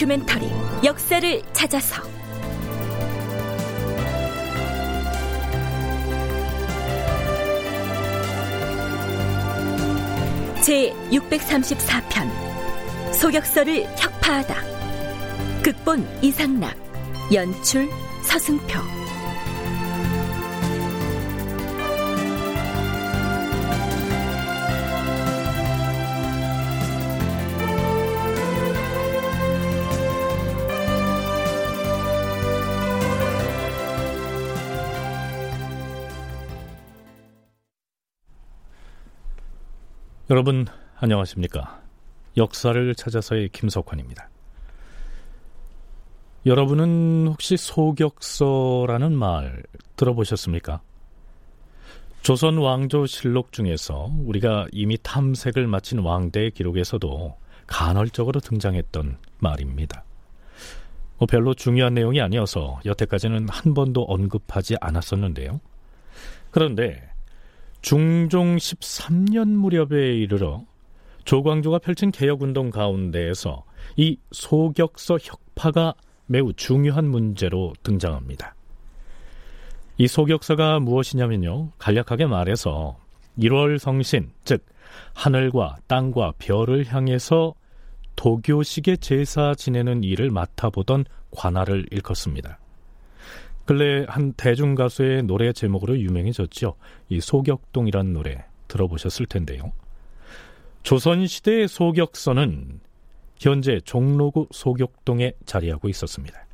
다큐멘터리 역사를 찾아서. 제 634편 소격서를 혁파하다. 극본 이상락 연출 서승표 여러분 안녕하십니까? 역사를 찾아서의 김석환입니다. 여러분은 혹시 소격서라는 말 들어보셨습니까? 조선 왕조실록 중에서 우리가 이미 탐색을 마친 왕대의 기록에서도 간헐적으로 등장했던 말입니다. 뭐 별로 중요한 내용이 아니어서 여태까지는 한 번도 언급하지 않았었는데요. 그런데 중종 13년 무렵에 이르러 조광조가 펼친 개혁운동 가운데에서 이 소격서 혁파가 매우 중요한 문제로 등장합니다. 이 소격서가 무엇이냐면요. 간략하게 말해서 1월 성신, 즉 하늘과 땅과 별을 향해서 도교식의 제사 지내는 일을 맡아보던 관할을 일컫습니다. 근래 한 대중 가수의 노래 제목으로 유명해졌죠. 이 소격동이란 노래 들어보셨을 텐데요. 조선시대의 소격서는 현재 종로구 소격동에 자리하고 있었습니다.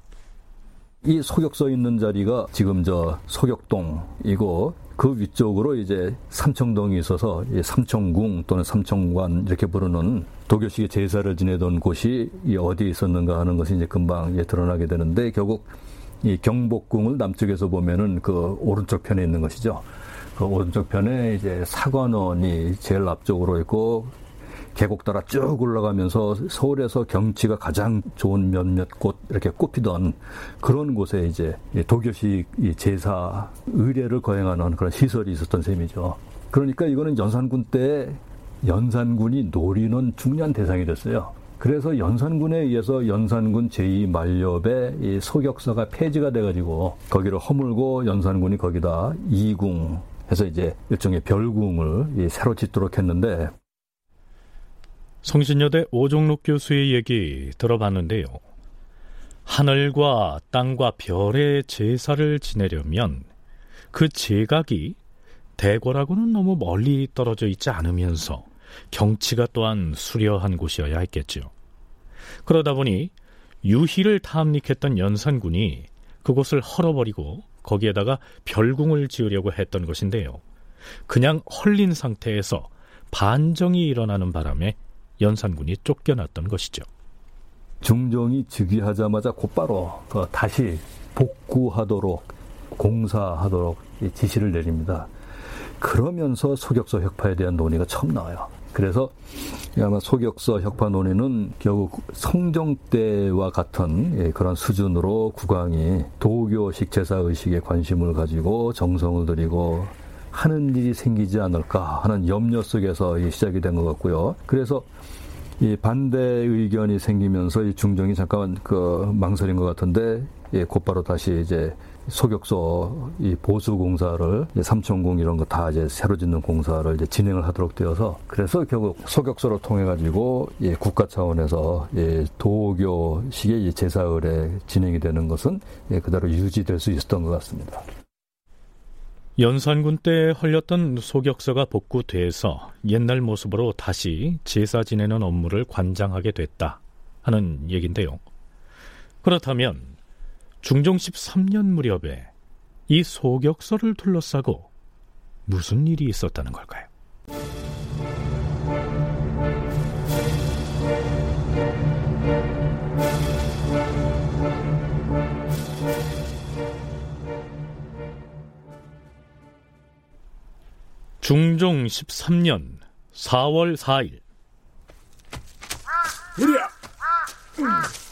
이 소격서 있는 자리가 지금 저 소격동이고 그 위쪽으로 이제 삼청동이 있어서 삼청궁 또는 삼청관 이렇게 부르는 도교식의 제사를 지내던 곳이 어디에 있었는가 하는 것이 이제 금방 이제 드러나게 되는데 결국 이 경복궁을 남쪽에서 보면은 그 오른쪽 편에 있는 것이죠. 그 오른쪽 편에 이제 사관원이 제일 앞쪽으로 있고 계곡 따라 쭉 올라가면서 서울에서 경치가 가장 좋은 몇몇 곳 이렇게 꼽히던 그런 곳에 이제 도교식 제사 의례를 거행하는 그런 시설이 있었던 셈이죠. 그러니까 이거는 연산군 때 연산군이 노리는 중요한 대상이 됐어요. 그래서 연산군에 의해서 연산군 제2만렵의 이 소격서가 폐지가 돼가지고 거기를 허물고 연산군이 거기다 이궁 해서 이제 일종의 별궁을 새로 짓도록 했는데 성신여대 오종록 교수의 얘기 들어봤는데요. 하늘과 땅과 별의 제사를 지내려면 그 제각이 대궐하고는 너무 멀리 떨어져 있지 않으면서 경치가 또한 수려한 곳이어야 했겠죠. 그러다 보니 유희를 탐닉했던 연산군이 그곳을 헐어버리고 거기에다가 별궁을 지으려고 했던 것인데요. 그냥 헐린 상태에서 반정이 일어나는 바람에 연산군이 쫓겨났던 것이죠. 중종이 즉위하자마자 곧바로 그 다시 복구하도록 공사하도록 지시를 내립니다. 그러면서 소격서 혁파에 대한 논의가 처음 나와요. 그래서 아마 소격서 혁파 논의는 결국 성종 때와 같은 예, 그런 수준으로 국왕이 도교식 제사 의식에 관심을 가지고 정성을 들이고 하는 일이 생기지 않을까 하는 염려 속에서 시작이 된 것 같고요. 그래서 이 반대 의견이 생기면서 이 중정이 잠깐 그 망설인 것 같은데 예, 곧바로 다시 이제 소격소 이 보수 공사를 삼천궁 이런 거 다 이제 새로 짓는 공사를 이제 진행을 하도록 되어서 그래서 결국 소격소를 통해 가지고 예, 국가 차원에서 예, 도교식의 제사을에 진행이 되는 것은 예, 그대로 유지될 수 있었던 것 같습니다. 연산군 때 헐렸던 소격서가 복구돼서 옛날 모습으로 다시 제사 지내는 업무를 관장하게 됐다 하는 얘긴데요. 그렇다면 중종 13년 무렵에 이 소격서를 둘러싸고 무슨 일이 있었다는 걸까요? 중종 13년 4월 4일 으랴! 음.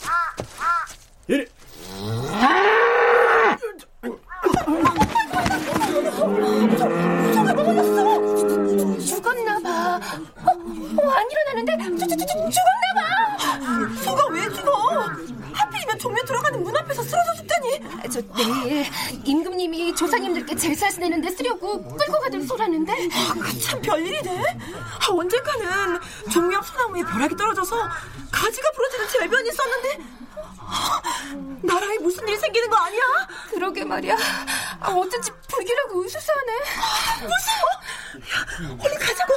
저 내일 임금님이 조상님들께 제사 지내는데 쓰려고 끌고 가들 소라는데 참 별일이네. 아, 언젠가는 종묘 앞 소나무에 벼락이 떨어져서 가지가 부러지는 재변이 있었는데 아, 나라에 무슨 일 생기는 거 아니야? 그러게 말이야. 아, 어쩐지 불길하고 으스스하네. 무서워? 야, 얼른 가자고.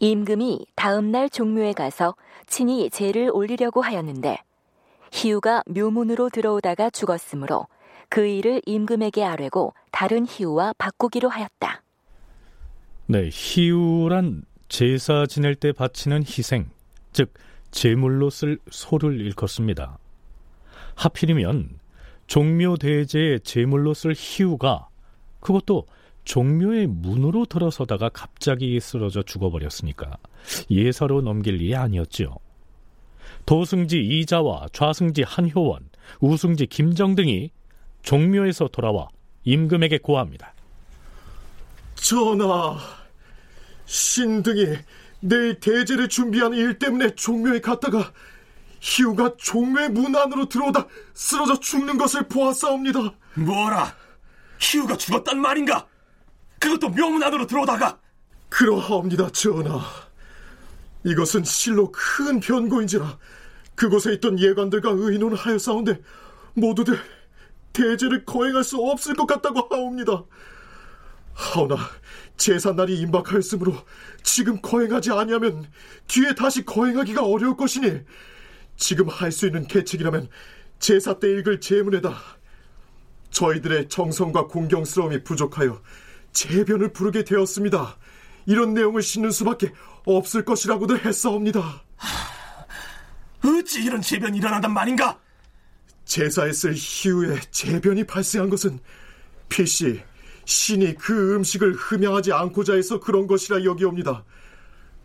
임금이 다음 날 종묘에 가서 친히 제를 올리려고 하였는데 희우가 묘문으로 들어오다가 죽었으므로 그 일을 임금에게 아뢰고 다른 희우와 바꾸기로 하였다. 네, 희우란 제사 지낼 때 바치는 희생, 즉 제물로 쓸 소를 일컫습니다. 하필이면 종묘 대제의 제물로 쓸 희우가 그것도 종묘의 문으로 들어서다가 갑자기 쓰러져 죽어버렸으니까 예사로 넘길 일이 아니었지요. 도승지 이자와 좌승지 한효원, 우승지 김정 등이 종묘에서 돌아와 임금에게 고합니다. 전하, 신등이 내일 대제를 준비하는 일 때문에 종묘에 갔다가 희우가 종묘의 문 안으로 들어오다 쓰러져 죽는 것을 보았사옵니다. 뭐라? 희우가 죽었단 말인가? 그것도 묘문 안으로 들어오다가 그러하옵니다, 전하. 이것은 실로 큰 변고인지라 그곳에 있던 예관들과 의논하였사온데 모두들 대제를 거행할 수 없을 것 같다고 하옵니다. 하오나 제삿날이 임박하였으므로 지금 거행하지 아니하면 뒤에 다시 거행하기가 어려울 것이니 지금 할 수 있는 계책이라면 제사 때 읽을 제문에다 저희들의 정성과 공경스러움이 부족하여 제변을 부르게 되었습니다. 이런 내용을 싣는 수밖에 없을 것이라고들 했사옵니다. 어찌 이런 재변이 일어난단 말인가? 제사에 쓸 희우의 재변이 발생한 것은 필시 신이 그 음식을 흠양하지 않고자 해서 그런 것이라 여기옵니다.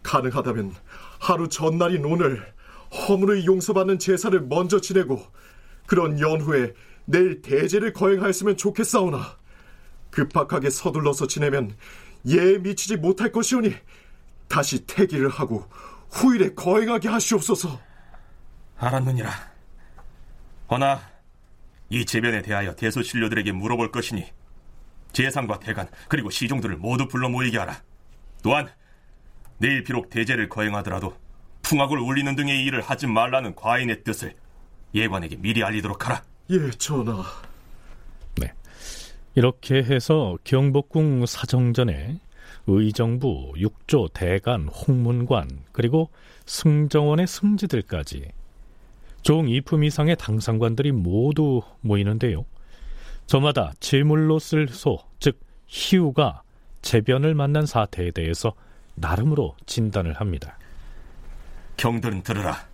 가능하다면 하루 전날인 오늘 허물의 용서받는 제사를 먼저 지내고 그런 연후에 내일 대제를 거행하였으면 좋겠사오나 급박하게 서둘러서 지내면 예에 미치지 못할 것이오니 다시 태기를 하고 후일에 거행하게 하시옵소서. 알았느니라. 허나 이 재변에 대하여 대소신료들에게 물어볼 것이니 재상과 대간 그리고 시종들을 모두 불러 모이게 하라. 또한 내일 비록 대제를 거행하더라도 풍악을 울리는 등의 일을 하지 말라는 과인의 뜻을 예관에게 미리 알리도록 하라. 예, 전하. 네. 이렇게 해서 경복궁 사정전에 의정부, 육조, 대간, 홍문관, 그리고 승정원의 승지들까지 종 2품 이상의 당상관들이 모두 모이는데요. 저마다 제물로 쓸 소, 즉 희우가 재변을 만난 사태에 대해서 나름으로 진단을 합니다. 경들은 들으라.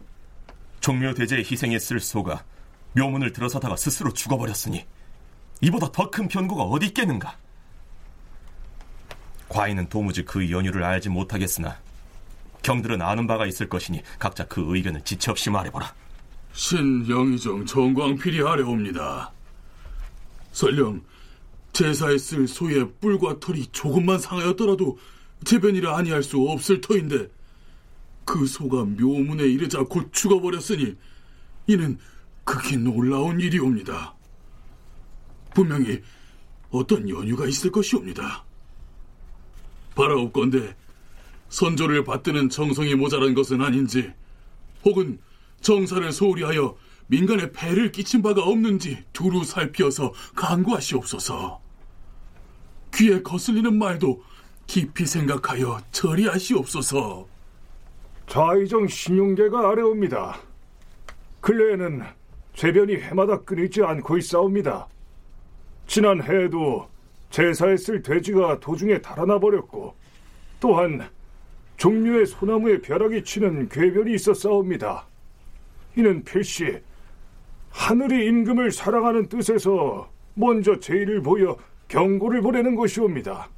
종묘 대제의 희생에 쓸 소가 묘문을 들어서다가 스스로 죽어버렸으니 이보다 더 큰 변고가 어디 있겠는가? 과인은 도무지 그 연유를 알지 못하겠으나 경들은 아는 바가 있을 것이니 각자 그 의견을 지체 없이 말해보라. 신영의정 정광필이 아래옵니다. 설령 제사에 쓸 소의 뿔과 털이 조금만 상하였더라도 재변이라 아니할 수 없을 터인데 그 소가 묘문에 이르자 곧 죽어버렸으니 이는 극히 놀라운 일이옵니다. 분명히 어떤 연유가 있을 것이옵니다. 바라옵건대 선조를 받드는 정성이 모자란 것은 아닌지 혹은 정사를 소홀히 하여 민간에 폐를 끼친 바가 없는지 두루 살피어서 간구하시옵소서. 귀에 거슬리는 말도 깊이 생각하여 처리하시옵소서. 좌의정 신용계가 아래옵니다. 근래에는 재변이 해마다 끊이지 않고 있사옵니다. 지난 해에도 제사에 쓸 돼지가 도중에 달아나 버렸고 또한 종묘의 소나무에 벼락이 치는 궤변이 있었사옵니다. 이는 필시 하늘이 임금을 사랑하는 뜻에서 먼저 제의를 보여 경고를 보내는 것이옵니다.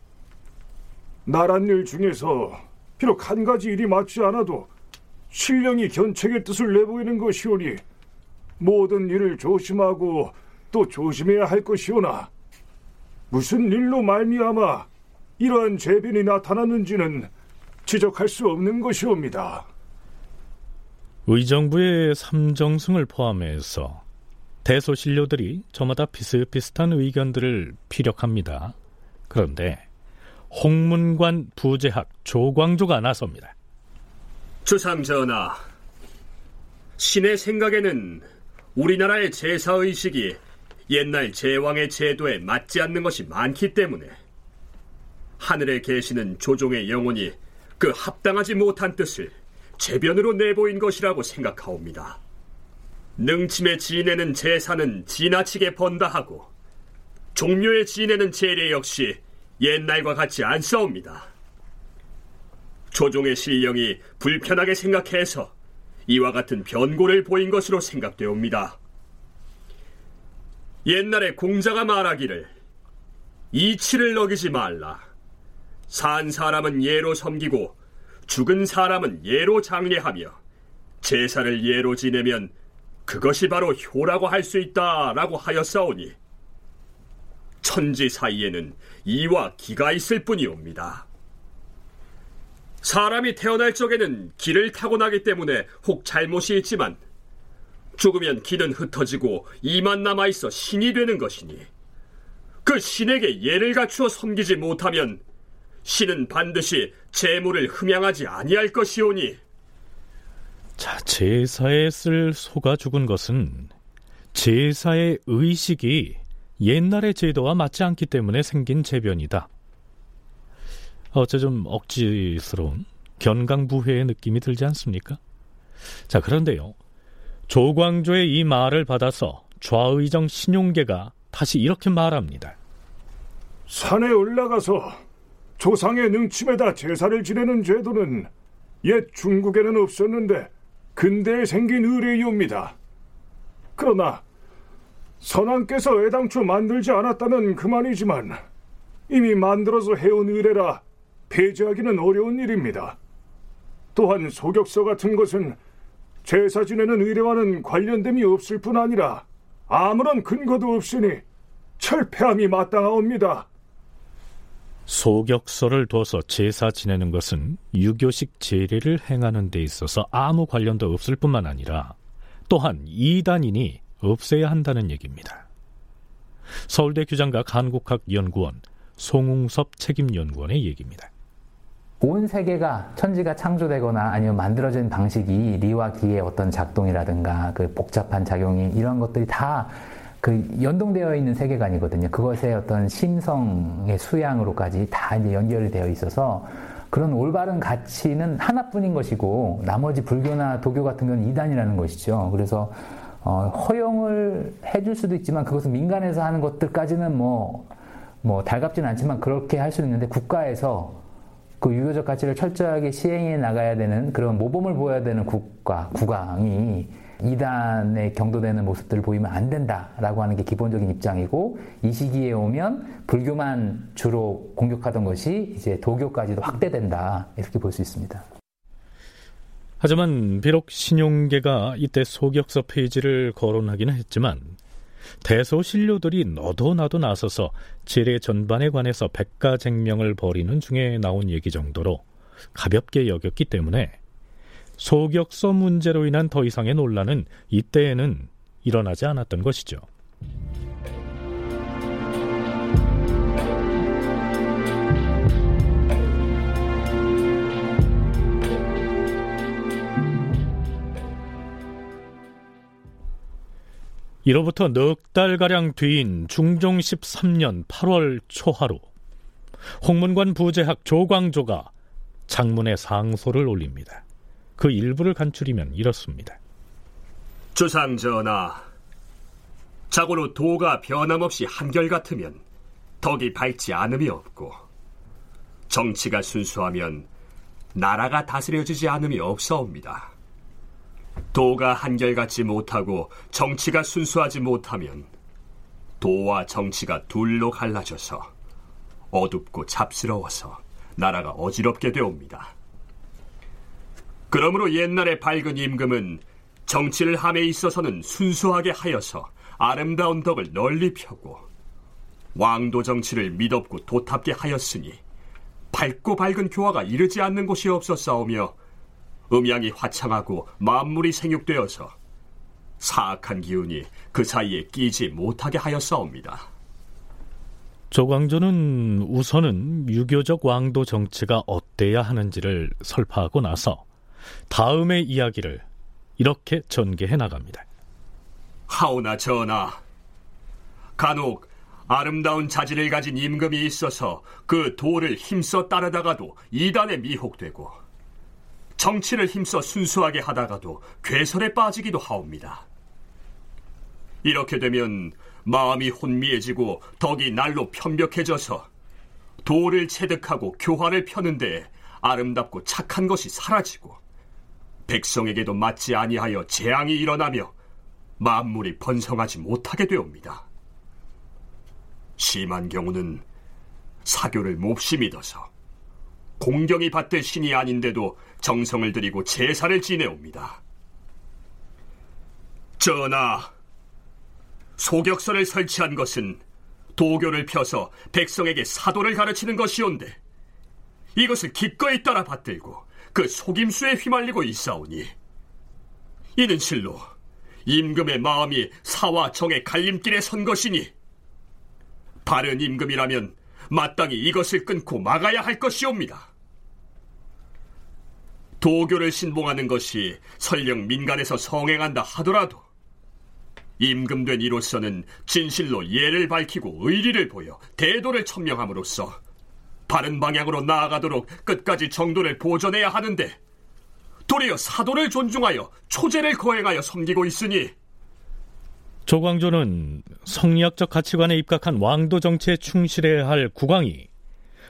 나란 일 중에서 비록 한 가지 일이 맞지 않아도 신령이 견책의 뜻을 내보이는 것이오니 모든 일을 조심하고 또 조심해야 할 것이오나 무슨 일로 말미암아 이러한 재변이 나타났는지는 지적할 수 없는 것이옵니다. 의정부의 삼정승을 포함해서 대소신료들이 저마다 비슷비슷한 의견들을 피력합니다. 그런데 홍문관 부제학 조광조가 나섭니다. 주상전하, 신의 생각에는 우리나라의 제사의식이 옛날 제왕의 제도에 맞지 않는 것이 많기 때문에 하늘에 계시는 조종의 영혼이 그 합당하지 못한 뜻을 제변으로 내보인 것이라고 생각하옵니다. 능침의 지내는 제사는 지나치게 번다 하고 종묘의 지내는 제례 역시 옛날과 같지 않사옵니다. 조종의 신령이 불편하게 생각해서 이와 같은 변고를 보인 것으로 생각되옵니다. 옛날에 공자가 말하기를 이치를 어기지 말라. 산 사람은 예로 섬기고 죽은 사람은 예로 장례하며 제사를 예로 지내면 그것이 바로 효라고 할 수 있다라고 하였사오니 천지 사이에는 이와 기가 있을 뿐이옵니다. 사람이 태어날 적에는 기를 타고나기 때문에 혹 잘못이 있지만 죽으면 기는 흩어지고 이만 남아 있어 신이 되는 것이니 그 신에게 예를 갖추어 섬기지 못하면 신은 반드시 재물을 흠양하지 아니할 것이오니 자, 제사에 쓸 소가 죽은 것은 제사의 의식이 옛날의 제도와 맞지 않기 때문에 생긴 재변이다. 어째 좀 억지스러운 견강부회의 느낌이 들지 않습니까? 자, 그런데요. 조광조의 이 말을 받아서 좌의정 신용계가 다시 이렇게 말합니다. 산에 올라가서 조상의 능침에다 제사를 지내는 제도는 옛 중국에는 없었는데 근대에 생긴 의례이옵니다. 그러나 선왕께서 애당초 만들지 않았다면 그만이지만 이미 만들어서 해온 의례라 폐지하기는 어려운 일입니다. 또한 소격서 같은 것은 제사 지내는 의례와는 관련됨이 없을 뿐 아니라 아무런 근거도 없으니 철폐함이 마땅하옵니다. 소격서를 둬서 제사 지내는 것은 유교식 제례를 행하는 데 있어서 아무 관련도 없을 뿐만 아니라 또한 이단인이 없애야 한다는 얘기입니다. 서울대 규장각 한국학연구원 송웅섭 책임연구원의 얘기입니다. 온 세계가 천지가 창조되거나 아니면 만들어진 방식이 리와 기의 어떤 작동이라든가 그 복잡한 작용이 이런 것들이 다 그 연동되어 있는 세계관이거든요. 그것의 어떤 심성의 수양으로까지 다 이제 연결이 되어 있어서 그런 올바른 가치는 하나뿐인 것이고 나머지 불교나 도교 같은 건 이단이라는 것이죠. 그래서 어, 허용을 해줄 수도 있지만 그것은 민간에서 하는 것들까지는 뭐, 뭐 달갑지는 않지만 그렇게 할 수는 있는데 국가에서 그 유교적 가치를 철저하게 시행해 나가야 되는 그런 모범을 보여야 되는 국가, 국왕이 이단에 경도되는 모습들을 보이면 안 된다라고 하는 게 기본적인 입장이고 이 시기에 오면 불교만 주로 공격하던 것이 이제 도교까지도 확대된다 이렇게 볼 수 있습니다. 하지만 비록 신용계가 이때 소격서 페이지를 거론하기는 했지만 대소신료들이 너도 나도 나서서 제례 전반에 관해서 백가쟁명을 벌이는 중에 나온 얘기 정도로 가볍게 여겼기 때문에 소격서 문제로 인한 더 이상의 논란은 이때에는 일어나지 않았던 것이죠. 이로부터 넉 달가량 뒤인 중종 13년 8월 초하루 홍문관 부제학 조광조가 장문의 상소를 올립니다. 그 일부를 간추리면 이렇습니다. 주상 전하, 자고로 도가 변함없이 한결같으면 덕이 밝지 않음이 없고 정치가 순수하면 나라가 다스려지지 않음이 없사옵니다. 도가 한결같지 못하고 정치가 순수하지 못하면 도와 정치가 둘로 갈라져서 어둡고 잡스러워서 나라가 어지럽게 되옵니다. 그러므로 옛날의 밝은 임금은 정치를 함에 있어서는 순수하게 하여서 아름다운 덕을 널리 펴고 왕도 정치를 미덥고 도탑게 하였으니 밝고 밝은 교화가 이르지 않는 곳이 없었사오며 음양이 화창하고 만물이 생육되어서 사악한 기운이 그 사이에 끼지 못하게 하였사옵니다. 조광조는 우선은 유교적 왕도 정치가 어때야 하는지를 설파하고 나서 다음의 이야기를 이렇게 전개해 나갑니다. 하오나 전하, 간혹 아름다운 자질을 가진 임금이 있어서 그 도를 힘써 따르다가도 이단에 미혹되고 정치를 힘써 순수하게 하다가도 괴설에 빠지기도 하옵니다. 이렇게 되면 마음이 혼미해지고 덕이 날로 편벽해져서 도를 체득하고 교환을 펴는데 아름답고 착한 것이 사라지고 백성에게도 맞지 아니하여 재앙이 일어나며 만물이 번성하지 못하게 되옵니다. 심한 경우는 사교를 몹시 믿어서 공경이 받들 신이 아닌데도 정성을 들이고 제사를 지내옵니다. 전하, 소격선을 설치한 것은 도교를 펴서 백성에게 사도를 가르치는 것이온데 이것을 기꺼이 따라 받들고 그 속임수에 휘말리고 있사오니 이는 실로 임금의 마음이 사와 정의 갈림길에 선 것이니 바른 임금이라면 마땅히 이것을 끊고 막아야 할 것이옵니다. 도교를 신봉하는 것이 설령 민간에서 성행한다 하더라도 임금된 이로서는 진실로 예를 밝히고 의리를 보여 대도를 천명함으로써 바른 방향으로 나아가도록 끝까지 정도를 보존해야 하는데 도리어 사도를 존중하여 초제를 거행하여 섬기고 있으니 조광조는 성리학적 가치관에 입각한 왕도 정치에 충실해야 할 국왕이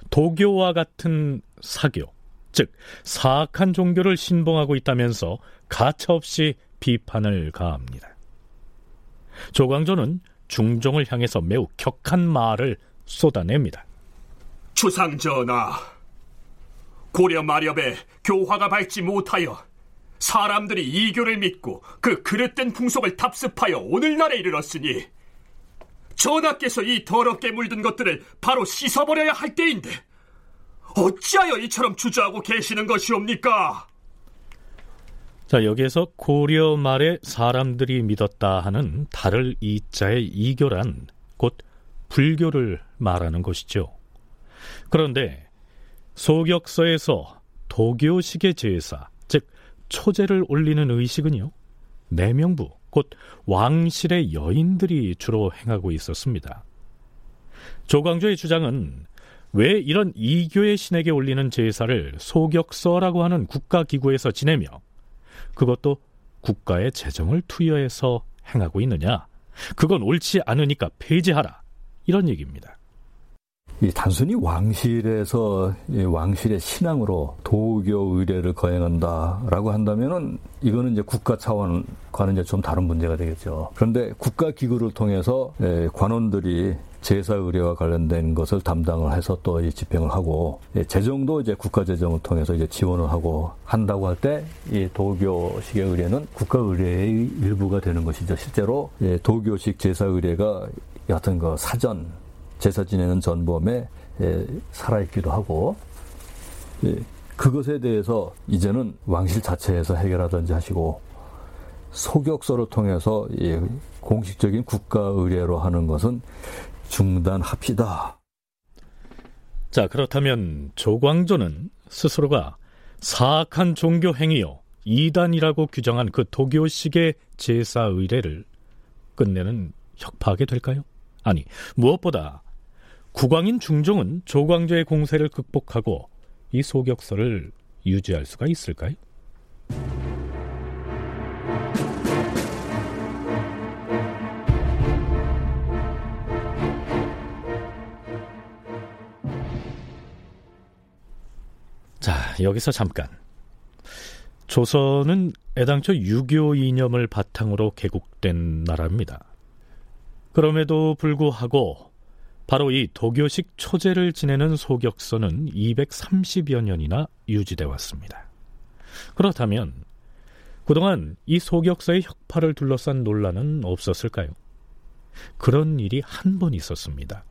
도교와 같은 사교, 즉 사악한 종교를 신봉하고 있다면서 가차없이 비판을 가합니다. 조광조는 중종을 향해서 매우 격한 말을 쏟아냅니다. 주상전하, 고려 마렵에 교화가 밝지 못하여 사람들이 이교를 믿고 그 그릇된 풍속을 답습하여 오늘날에 이르렀으니 전하께서 이 더럽게 물든 것들을 바로 씻어버려야 할 때인데 어찌하여 이처럼 주저하고 계시는 것이옵니까? 자, 여기에서 고려 말에 사람들이 믿었다 하는 달을 이자의 이교란 곧 불교를 말하는 것이죠. 그런데 소격서에서 도교식의 제사, 즉 초제를 올리는 의식은요. 내명부, 곧 왕실의 여인들이 주로 행하고 있었습니다. 조광조의 주장은 왜 이런 이교의 신에게 올리는 제사를 소격서라고 하는 국가기구에서 지내며 그것도 국가의 재정을 투여해서 행하고 있느냐? 그건 옳지 않으니까 폐지하라. 이런 얘기입니다. 이 단순히 왕실에서 왕실의 신앙으로 도교 의례를 거행한다라고 한다면은 이거는 이제 국가 차원과는 이제 좀 다른 문제가 되겠죠. 그런데 국가 기구를 통해서 관원들이 제사 의례와 관련된 것을 담당을 해서 또 집행을 하고 재정도 이제 국가 재정을 통해서 이제 지원을 하고 한다고 할 때 이 도교식의 의례는 국가 의례의 일부가 되는 것이죠. 실제로 도교식 제사 의례가 어떤 그 사전 제사 지내는 전범에 예, 살아있기도 하고 예, 그것에 대해서 이제는 왕실 자체에서 해결하든지 하시고 소격서를 통해서 예, 공식적인 국가 의례로 하는 것은 중단합시다. 자 그렇다면 조광조는 스스로가 사악한 종교 행위요 이단이라고 규정한 그 도교식의 제사 의례를 끝내는 혁파하게 될까요? 아니 무엇보다 국왕인 중종은 조광조의 공세를 극복하고 이 소격서를 유지할 수가 있을까요? 여기서 잠깐. 조선은 애당초 유교 이념을 바탕으로 개국된 나라입니다. 그럼에도 불구하고 바로 이 도교식 초제를 지내는 소격서는 230여 년이나 유지돼 왔습니다. 그렇다면 그동안 이 소격서의 혁파를 둘러싼 논란은 없었을까요? 그런 일이 한 번 있었습니다.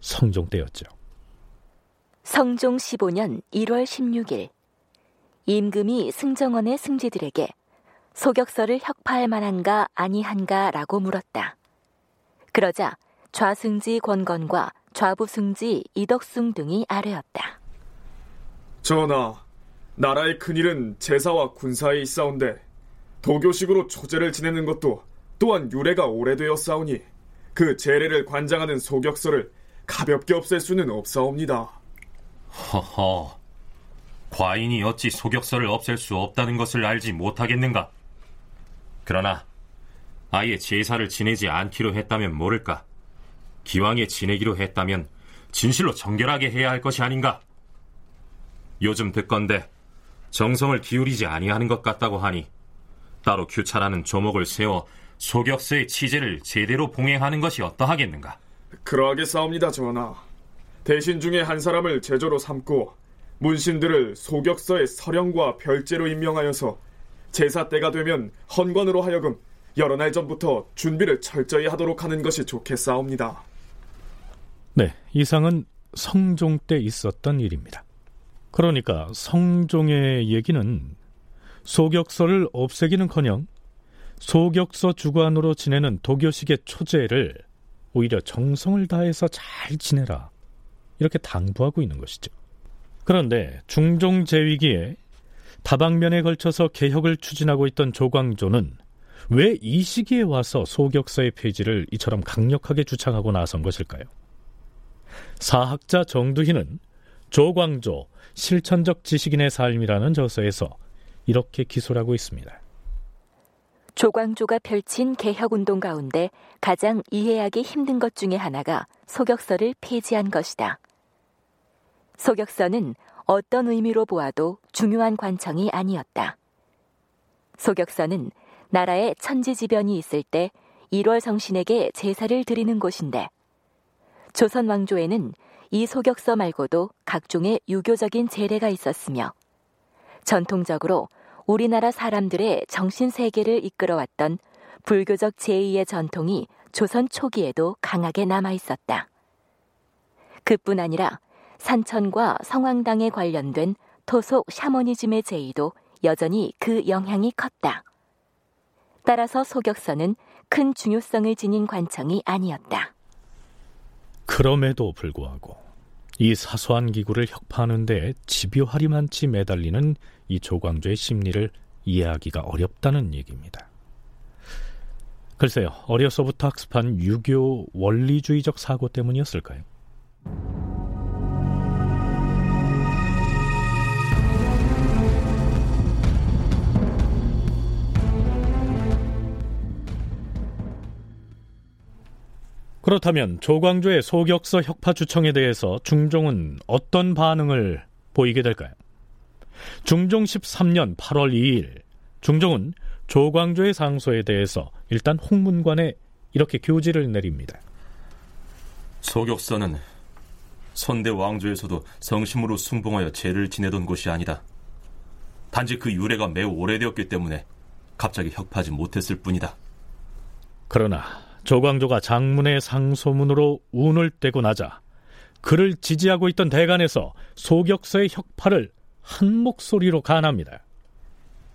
성종 때였죠. 성종 15년 1월 16일 임금이 승정원의 승지들에게 소격서를 혁파할 만한가 아니한가라고 물었다. 그러자 좌승지 권건과 좌부승지 이덕숭 등이 아뢰었다. 전하, 나라의 큰일은 제사와 군사에 있사온데 도교식으로 초제를 지내는 것도 또한 유래가 오래되었사오니 그 제례를 관장하는 소격서를 가볍게 없앨 수는 없사옵니다. 허허, 과인이 어찌 소격서를 없앨 수 없다는 것을 알지 못하겠는가? 그러나 아예 제사를 지내지 않기로 했다면 모를까? 기왕에 지내기로 했다면 진실로 정결하게 해야 할 것이 아닌가? 요즘 듣건데 정성을 기울이지 아니하는 것 같다고 하니 따로 규찰하는 조목을 세워 소격서의 취재를 제대로 봉행하는 것이 어떠하겠는가? 그러하게 싸웁니다, 전하. 대신 중에 한 사람을 제조로 삼고 문신들을 소격서의 서령과 별제로 임명하여서 제사 때가 되면 헌관으로 하여금 여러 날 전부터 준비를 철저히 하도록 하는 것이 좋겠사옵니다. 네, 이상은 성종 때 있었던 일입니다. 그러니까 성종의 얘기는 소격서를 없애기는커녕 소격서 주관으로 지내는 도교식의 초제를 오히려 정성을 다해서 잘 지내라 이렇게 당부하고 있는 것이죠. 그런데 중종 제위기에 다방면에 걸쳐서 개혁을 추진하고 있던 조광조는 왜 이 시기에 와서 소격서의 폐지를 이처럼 강력하게 주창하고 나선 것일까요? 사학자 정두희는 조광조 실천적 지식인의 삶이라는 저서에서 이렇게 기술하고 있습니다. 조광조가 펼친 개혁운동 가운데 가장 이해하기 힘든 것 중에 하나가 소격서를 폐지한 것이다. 소격서는 어떤 의미로 보아도 중요한 관청이 아니었다. 소격서는 나라에 천지지변이 있을 때 1월 성신에게 제사를 드리는 곳인데 조선 왕조에는 이 소격서 말고도 각종의 유교적인 제례가 있었으며 전통적으로 우리나라 사람들의 정신 세계를 이끌어왔던 불교적 제의의 전통이 조선 초기에도 강하게 남아 있었다. 그뿐 아니라 산천과 성황당에 관련된 토속 샤머니즘의 제의도 여전히 그 영향이 컸다. 따라서 소격서는 큰 중요성을 지닌 관청이 아니었다. 그럼에도 불구하고 이 사소한 기구를 혁파하는 데 집요하리만치 매달리는 이 조광조의 심리를 이해하기가 어렵다는 얘기입니다. 글쎄요, 어려서부터 학습한 유교 원리주의적 사고 때문이었을까요? 그렇다면 조광조의 소격서 혁파 주청에 대해서 중종은 어떤 반응을 보이게 될까요? 중종 13년 8월 2일 중종은 조광조의 상소에 대해서 일단 홍문관에 이렇게 교지를 내립니다. 소격서는 선대 왕조에서도 성심으로 숭봉하여 제를 지내던 곳이 아니다. 단지 그 유래가 매우 오래되었기 때문에 갑자기 혁파하지 못했을 뿐이다. 그러나 조광조가 장문의 상소문으로 운을 떼고 나자 그를 지지하고 있던 대간에서 소격서의 혁파를 한 목소리로 간합니다.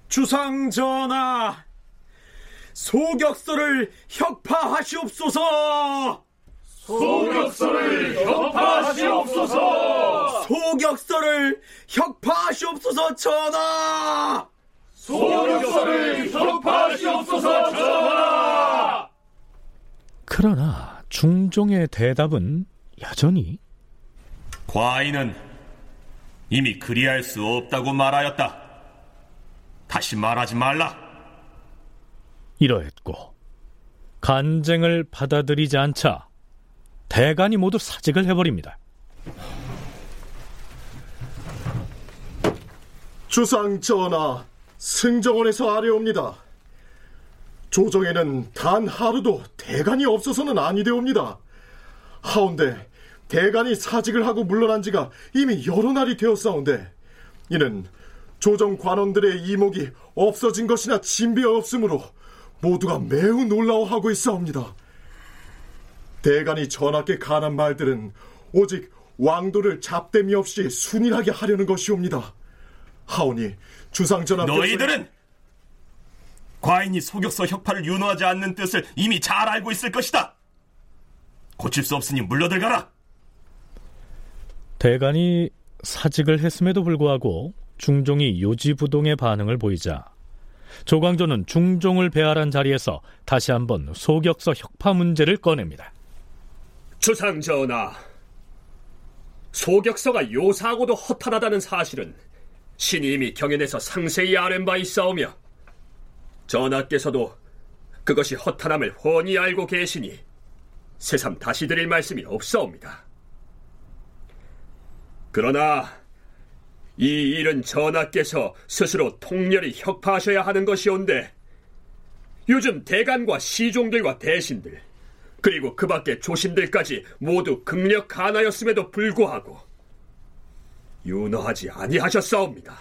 주상 전하, 소격서를 혁파하시옵소서. 소격서를 혁파하시옵소서. 소격서를 혁파하시옵소서 전하. 소격서를 혁파하시옵소서 전하. 그러나 중종의 대답은 여전히 과인은 이미 그리할 수 없다고 말하였다. 다시 말하지 말라. 이러했고 간쟁을 받아들이지 않자 대간이 모두 사직을 해버립니다. 주상 전하, 승정원에서 아뢰옵니다. 조정에는 단 하루도 대간이 없어서는 아니되옵니다. 하운데 대간이 사직을 하고 물러난 지가 이미 여러 날이 되었사온데 이는 조정 관원들의 이목이 없어진 것이나 진배 없으므로 모두가 매우 놀라워하고 있사옵니다. 대간이 전하께 간한 말들은 오직 왕도를 잡됨이 없이 순일하게 하려는 것이옵니다. 하오니 주상전하 너희들은 과인이 소격서 혁파를 윤호하지 않는 뜻을 이미 잘 알고 있을 것이다. 고칠 수 없으니 물러들가라. 대간이 사직을 했음에도 불구하고 중종이 요지부동의 반응을 보이자 조광조는 중종을 배할한 자리에서 다시 한번 소격서 혁파 문제를 꺼냅니다. 주상 전하, 소격서가 요사하고도 허탈하다는 사실은 신이 이미 경연에서 상세히 아는 바 있사오며 전하께서도 그것이 허탈함을 훤히 알고 계시니 새삼 다시 드릴 말씀이 없사옵니다. 그러나 이 일은 전하께서 스스로 통렬히 혁파하셔야 하는 것이온데 요즘 대간과 시종들과 대신들 그리고 그 밖의 조신들까지 모두 극력 가하였음에도 불구하고 윤허하지 아니하셨사옵니다.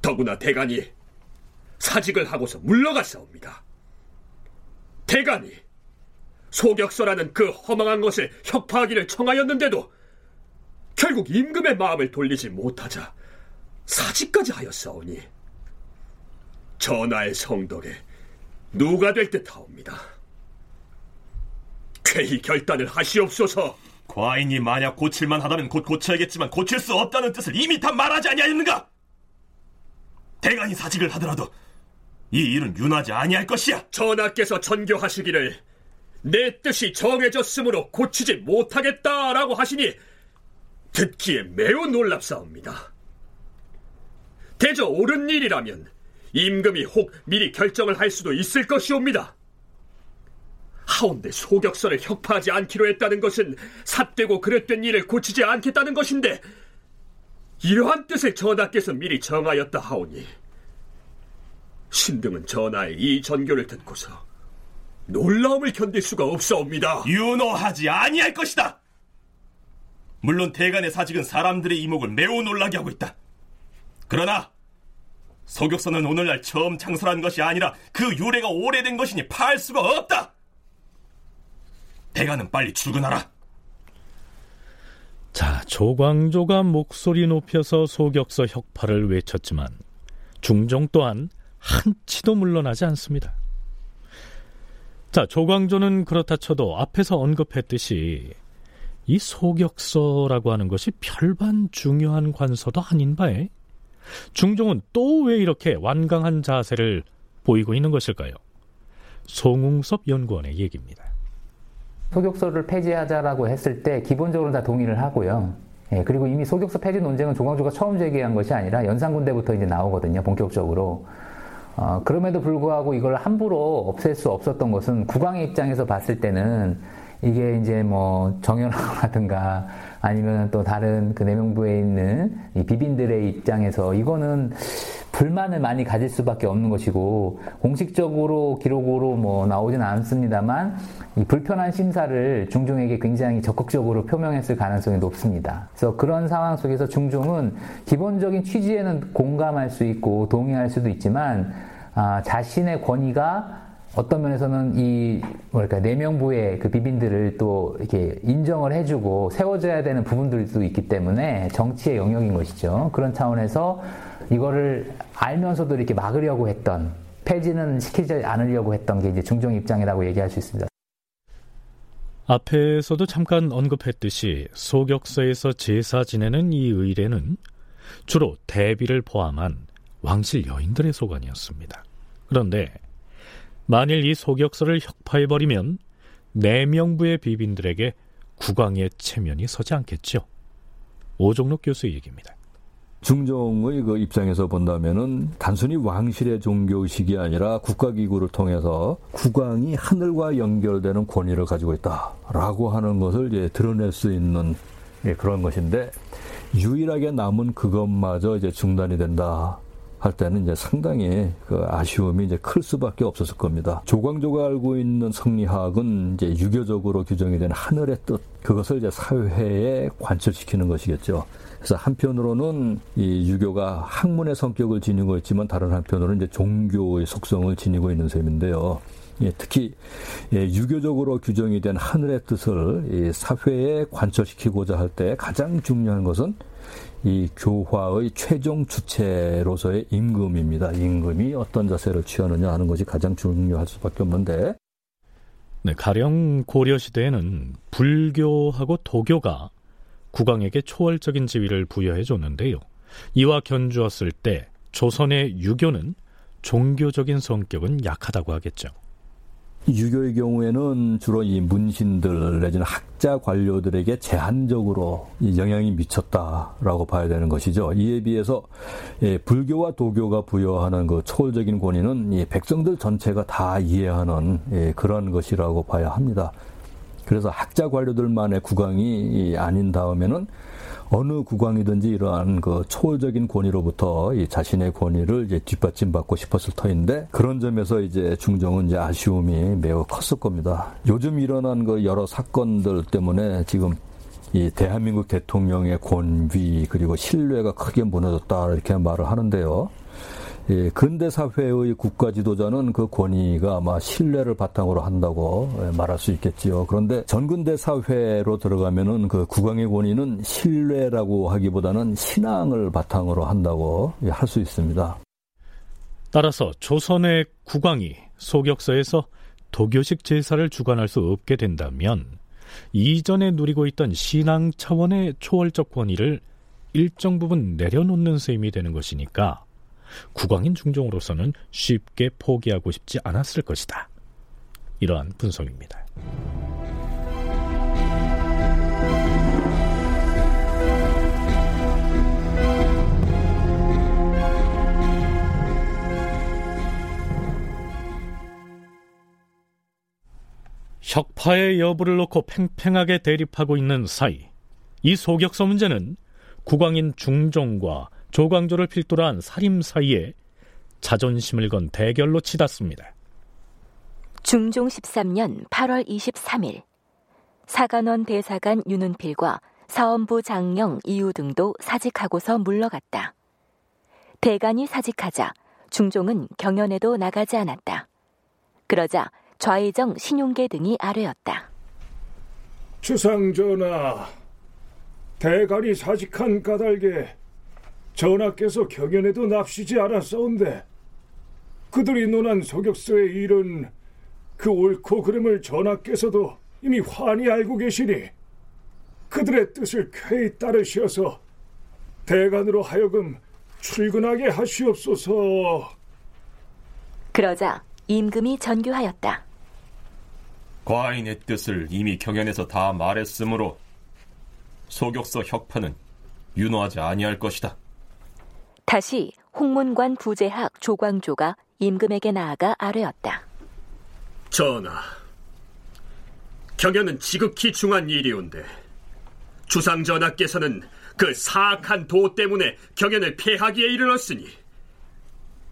더구나 대간이 사직을 하고서 물러갔사옵니다. 대간이 소격서라는 그 허망한 것을 혁파하기를 청하였는데도 결국 임금의 마음을 돌리지 못하자 사직까지 하였사오니 전하의 성덕에 누가 될 듯하옵니다. 쾌히 결단을 하시옵소서. 과인이 만약 고칠만 하다면 곧 고쳐야겠지만 고칠 수 없다는 뜻을 이미 다 말하지 아니하였는가? 대간이 사직을 하더라도 이 일은 윤하지 아니할 것이야. 전하께서 전교하시기를 내 뜻이 정해졌으므로 고치지 못하겠다라고 하시니 듣기에 매우 놀랍사옵니다. 대저 옳은 일이라면 임금이 혹 미리 결정을 할 수도 있을 것이옵니다. 하운데 소격서를 혁파하지 않기로 했다는 것은 삿되고 그릇된 일을 고치지 않겠다는 것인데 이러한 뜻을 전하께서 미리 정하였다 하오니 신등은 전하의 이 전교를 듣고서 놀라움을 견딜 수가 없사옵니다. 윤호하지 아니할 것이다. 물론 대간의 사직은 사람들의 이목을 매우 놀라게 하고 있다. 그러나 소격서는 오늘날 처음 창설한 것이 아니라 그 유래가 오래된 것이니 파할 수가 없다. 대가는 빨리 출근하라. 자, 조광조가 목소리 높여서 소격서 혁파를 외쳤지만 중종 또한 한치도 물러나지 않습니다. 자, 조광조는 그렇다 쳐도 앞에서 언급했듯이 이 소격서라고 하는 것이 별반 중요한 관서도 아닌 바에 중종은 또 왜 이렇게 완강한 자세를 보이고 있는 것일까요? 송웅섭 연구원의 얘기입니다. 소격서를 폐지하자라고 했을 때 기본적으로 다 동의를 하고요. 예, 그리고 이미 소격서 폐지 논쟁은 조광조가 처음 제기한 것이 아니라 연산군대부터 이제 나오거든요. 본격적으로. 어, 그럼에도 불구하고 이걸 함부로 없앨 수 없었던 것은 국왕의 입장에서 봤을 때는 이게 이제 뭐 정연하라든가 아니면 또 다른 그 내명부에 있는 이 비빈들의 입장에서 이거는 불만을 많이 가질 수밖에 없는 것이고 공식적으로 기록으로 뭐 나오진 않습니다만 이 불편한 심사를 중종에게 굉장히 적극적으로 표명했을 가능성이 높습니다. 그래서 그런 상황 속에서 중종은 기본적인 취지에는 공감할 수 있고 동의할 수도 있지만 아, 자신의 권위가 어떤 면에서는 이 뭐랄까 내명부의 그 비빈들을 또 이렇게 인정을 해주고 세워져야 되는 부분들도 있기 때문에 정치의 영역인 것이죠. 그런 차원에서 이거를 알면서도 이렇게 막으려고 했던 폐지는 시키지 않으려고 했던 게 이제 중종 입장이라고 얘기할 수 있습니다. 앞에서도 잠깐 언급했듯이 소격서에서 제사 지내는 이 의례는 주로 대비를 포함한 왕실 여인들의 소관이었습니다. 그런데 만일 이 소격서를 혁파해버리면 내명부의 비빈들에게 국왕의 체면이 서지 않겠죠. 오종록 교수의 얘기입니다. 중종의 그 입장에서 본다면은 단순히 왕실의 종교의식이 아니라 국가기구를 통해서 국왕이 하늘과 연결되는 권위를 가지고 있다라고 하는 것을 이제 드러낼 수 있는 예, 그런 것인데 유일하게 남은 그것마저 이제 중단이 된다 할 때는 이제 상당히 그 아쉬움이 이제 클 수밖에 없었을 겁니다. 조광조가 알고 있는 성리학은 이제 유교적으로 규정이 된 하늘의 뜻 그것을 이제 사회에 관철시키는 것이겠죠. 그래서 한편으로는 이 유교가 학문의 성격을 지니고 있지만 다른 한편으로는 이제 종교의 속성을 지니고 있는 셈인데요. 예, 특히 예, 유교적으로 규정이 된 하늘의 뜻을 사회에 관철시키고자 할 때 가장 중요한 것은 이 교화의 최종 주체로서의 임금입니다. 임금이 어떤 자세를 취하느냐 하는 것이 가장 중요할 수밖에 없는데. 네, 가령 고려 시대에는 불교하고 도교가 국왕에게 초월적인 지위를 부여해 줬는데요. 이와 견주었을 때 조선의 유교는 종교적인 성격은 약하다고 하겠죠. 유교의 경우에는 주로 이 문신들 내지는 학자 관료들에게 제한적으로 영향이 미쳤다라고 봐야 되는 것이죠. 이에 비해서 예, 불교와 도교가 부여하는 그 초월적인 권위는 이 백성들 전체가 다 이해하는 예, 그런 것이라고 봐야 합니다. 그래서 학자 관료들만의 국왕이 아닌 다음에는 어느 국왕이든지 이러한 그 초월적인 권위로부터 이 자신의 권위를 이제 뒷받침받고 싶었을 터인데 그런 점에서 이제 중종은 이제 아쉬움이 매우 컸을 겁니다. 요즘 일어난 그 여러 사건들 때문에 지금 이 대한민국 대통령의 권위 그리고 신뢰가 크게 무너졌다 이렇게 말을 하는데요. 예, 근대 사회의 국가 지도자는 그 권위가 아마 신뢰를 바탕으로 한다고 예, 말할 수 있겠지요. 그런데 전근대 사회로 들어가면은 그 국왕의 권위는 신뢰라고 하기보다는 신앙을 바탕으로 한다고 예, 할수 있습니다. 따라서 조선의 국왕이 소격서에서 도교식 제사를 주관할 수 없게 된다면 이전에 누리고 있던 신앙 차원의 초월적 권위를 일정 부분 내려놓는 셈이 되는 것이니까 국왕인 중종으로서는 쉽게 포기하고 싶지 않았을 것이다. 이러한 분석입니다. 혁파의 여부를 놓고 팽팽하게 대립하고 있는 사이 이 소격서 문제는 국왕인 중종과 조광조를 필두로 한 살림 사이에 자존심을 건 대결로 치닫습니다. 중종 13년 8월 23일 사관원 대사관 윤은필과 사원부 장령 이유 등도 사직하고서 물러갔다. 대간이 사직하자 중종은 경연에도 나가지 않았다. 그러자 좌의정 신용계 등이 아뢰었다. 주상전하, 대간이 사직한 까닭에 전하께서 경연에도 납시지 않았사온데 그들이 논한 소격서의 일은 그 옳고 그름을 전하께서도 이미 환히 알고 계시니 그들의 뜻을 쾌히 따르시어서 대관으로 하여금 출근하게 하시옵소서. 그러자 임금이 전교하였다. 과인의 뜻을 이미 경연에서 다 말했으므로 소격서 혁파는 윤호하지 아니할 것이다. 다시 홍문관 부재학 조광조가 임금에게 나아가 아뢰었다. 전하, 경연은 지극히 중한 일이온데 주상 전하께서는 그 사악한 도 때문에 경연을 폐하기에 이르렀으니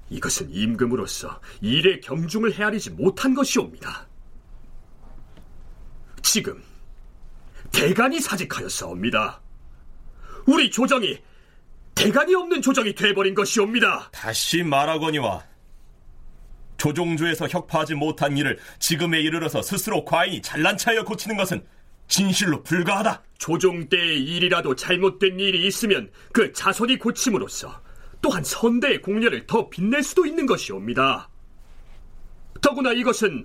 이것은 임금으로서 일의 경중을 헤아리지 못한 것이옵니다. 지금 대간이 사직하였사옵니다. 우리 조정이 대간이 없는 조정이 돼버린 것이옵니다. 다시 말하거니와 조종조에서 혁파하지 못한 일을 지금에 이르러서 스스로 과인이 잘난 차여 고치는 것은 진실로 불가하다. 조종 때의 일이라도 잘못된 일이 있으면 그 자손이 고침으로써 또한 선대의 공렬을 더 빛낼 수도 있는 것이옵니다. 더구나 이것은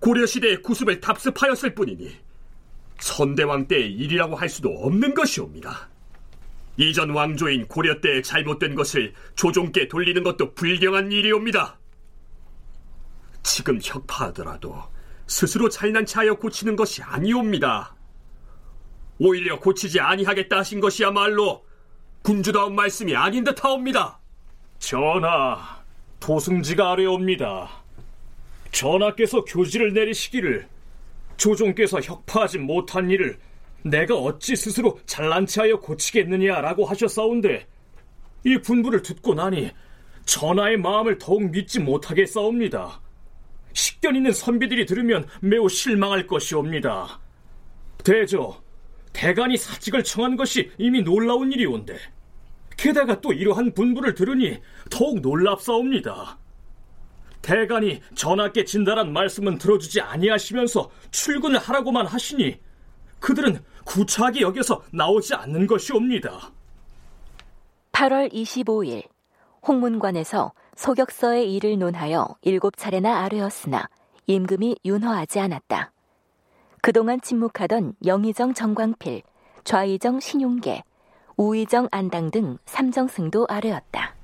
고려시대의 구습을 답습하였을 뿐이니 선대왕 때의 일이라고 할 수도 없는 것이옵니다. 이전 왕조인 고려 때 잘못된 것을 조종께 돌리는 것도 불경한 일이옵니다. 지금 혁파하더라도 스스로 잘난 차하여 고치는 것이 아니옵니다. 오히려 고치지 아니하겠다 하신 것이야말로 군주다운 말씀이 아닌 듯하옵니다. 전하, 도승지가 아뢰옵니다. 전하께서 교지를 내리시기를 조종께서 혁파하지 못한 일을 내가 어찌 스스로 잘난 체하여 고치겠느냐라고 하셨사온데 이 분부를 듣고 나니 전하의 마음을 더욱 믿지 못하게 싸웁니다. 식견 있는 선비들이 들으면 매우 실망할 것이옵니다. 대저, 대간이 사직을 청한 것이 이미 놀라운 일이온데 게다가 또 이러한 분부를 들으니 더욱 놀랍사옵니다. 대간이 전하께 진달한 말씀은 들어주지 아니하시면서 출근을 하라고만 하시니 그들은 구차하게 여겨서 나오지 않는 것이옵니다. 8월 25일 홍문관에서 소격서의 일을 논하여 일곱 차례나 아뢰었으나 임금이 윤허하지 않았다. 그동안 침묵하던 영의정 정광필, 좌의정 신용계, 우의정 안당 등 삼정승도 아뢰었다.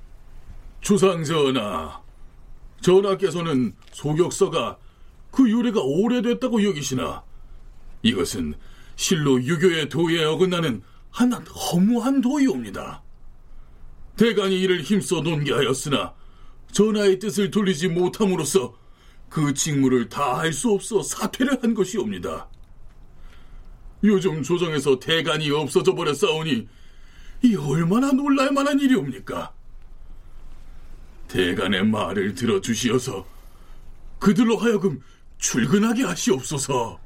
주상전하, 전하께서는 소격서가 그 유래가 오래됐다고 여기시나 이것은 실로 유교의 도에 어긋나는 하나 허무한 도이옵니다. 대간이 이를 힘써 논게하였으나 전하의 뜻을 돌리지 못함으로써 그 직무를 다 할 수 없어 사퇴를 한 것이옵니다. 요즘 조정에서 대간이 없어져 버려 싸우니 이 얼마나 놀랄 만한 일이옵니까? 대간의 말을 들어주시어서 그들로 하여금 출근하게 하시옵소서.